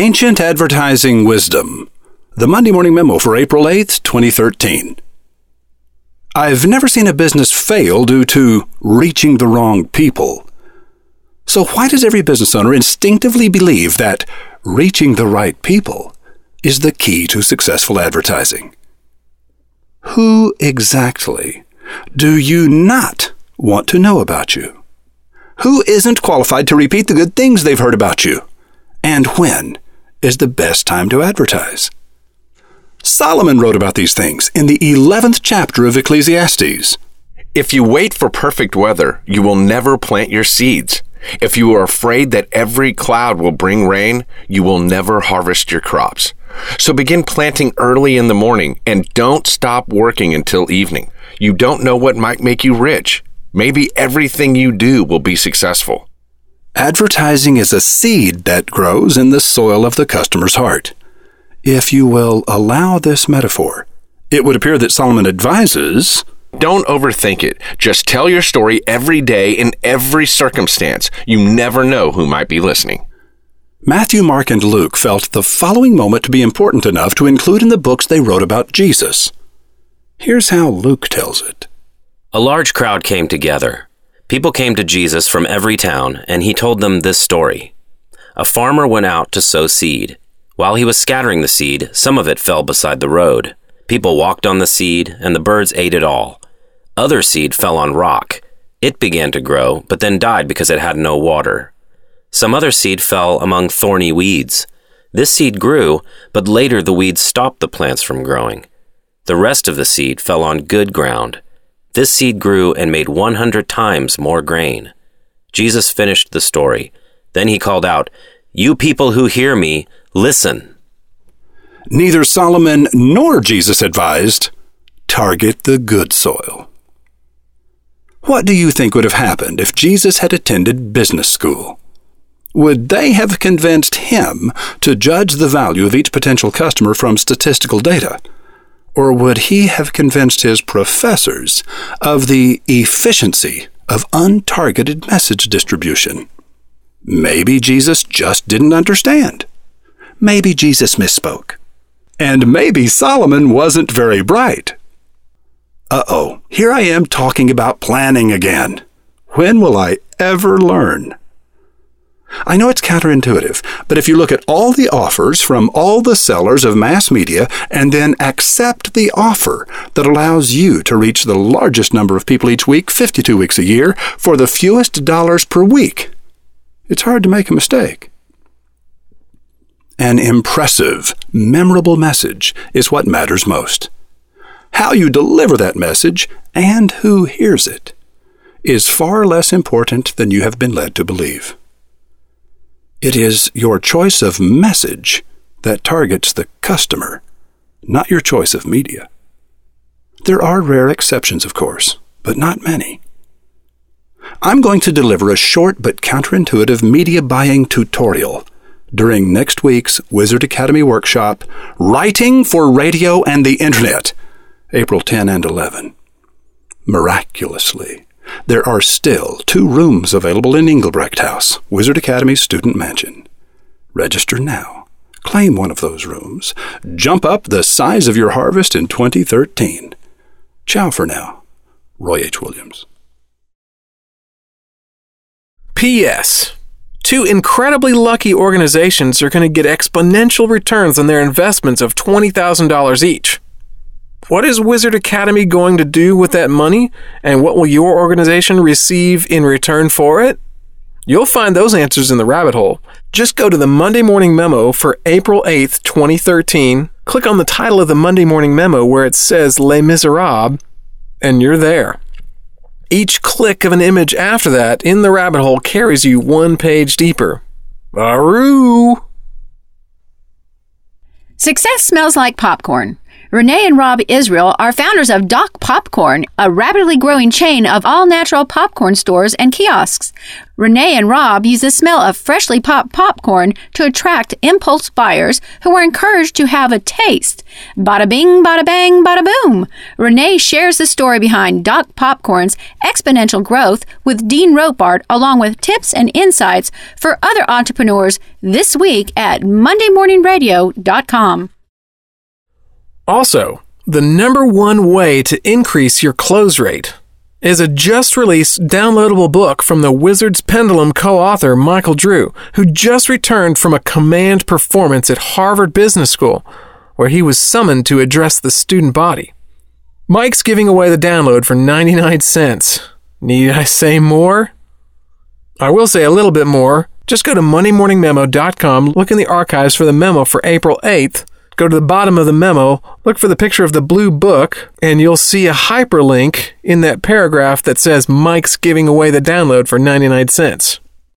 Ancient Advertising Wisdom. The Monday Morning Memo for April 8th, 2013. I've never seen a business fail due to reaching the wrong people. So, why does every business owner instinctively believe that reaching the right people is the key to successful advertising? Who exactly do you not want to know about you? Who isn't qualified to repeat the good things they've heard about you? And when is the best time to advertise? Solomon wrote about these things in the 11th chapter of Ecclesiastes. If you wait for perfect weather, you will never plant your seeds. If you are afraid that every cloud will bring rain, you will never harvest your crops. So begin planting early in the morning and don't stop working until evening. You don't know what might make you rich. Maybe everything you do will be successful. Advertising is a seed that grows in the soil of the customer's heart. If you will allow this metaphor, it would appear that Solomon advises Don't overthink it. Just tell your story every day in every circumstance. You never know who might be listening. Matthew, Mark, and Luke felt the following moment to be important enough to include in the books they wrote about Jesus. Here's how Luke tells it A large crowd came together. People came to Jesus from every town, and he told them this story. A farmer went out to sow seed. While he was scattering the seed, some of it fell beside the road. People walked on the seed, and the birds ate it all. Other seed fell on rock. It began to grow, but then died because it had no water. Some other seed fell among thorny weeds. This seed grew, but later the weeds stopped the plants from growing. The rest of the seed fell on good ground. This seed grew and made 100 times more grain. Jesus finished the story. Then he called out, You people who hear me, listen. Neither Solomon nor Jesus advised target the good soil. What do you think would have happened if Jesus had attended business school? Would they have convinced him to judge the value of each potential customer from statistical data? Or would he have convinced his professors of the efficiency of untargeted message distribution? Maybe Jesus just didn't understand. Maybe Jesus misspoke. And maybe Solomon wasn't very bright. Uh oh, here I am talking about planning again. When will I ever learn? I know it's counterintuitive, but if you look at all the offers from all the sellers of mass media and then accept the offer that allows you to reach the largest number of people each week, 52 weeks a year, for the fewest dollars per week, it's hard to make a mistake. An impressive, memorable message is what matters most. How you deliver that message and who hears it is far less important than you have been led to believe. It is your choice of message that targets the customer, not your choice of media. There are rare exceptions, of course, but not many. I'm going to deliver a short but counterintuitive media buying tutorial during next week's Wizard Academy workshop, Writing for Radio and the Internet, April 10 and 11. Miraculously, there are still two rooms available in Engelbrecht House, Wizard Academy's student mansion. Register now. Claim one of those rooms. Jump up the size of your harvest in 2013. Ciao for now. Roy H. Williams. P.S. Two incredibly lucky organizations are going to get exponential returns on their investments of $20,000 each. What is Wizard Academy going to do with that money, and what will your organization receive in return for it? You'll find those answers in the rabbit hole. Just go to the Monday Morning Memo for April 8th, 2013, click on the title of the Monday Morning Memo where it says Les Miserables, and you're there. Each click of an image after that in the rabbit hole carries you one page deeper. Aroo! Success smells like popcorn. Renee and Rob Israel are founders of Doc Popcorn, a rapidly growing chain of all natural popcorn stores and kiosks. Renee and Rob use the smell of freshly popped popcorn to attract impulse buyers who are encouraged to have a taste. Bada bing, bada bang, bada boom. Renee shares the story behind Doc Popcorn's exponential growth with Dean Rotbart, along with tips and insights for other entrepreneurs this week at MondayMorningRadio.com. Also, the number one way to increase your close rate is a just released downloadable book from the Wizard's Pendulum co author Michael Drew, who just returned from a command performance at Harvard Business School, where he was summoned to address the student body. Mike's giving away the download for 99 cents. Need I say more? I will say a little bit more. Just go to MondayMorningMemo.com, look in the archives for the memo for April 8th, go to the bottom of the memo, look for the picture of the blue book, and you'll see a hyperlink in that paragraph that says Mike's giving away the download for 99 cents.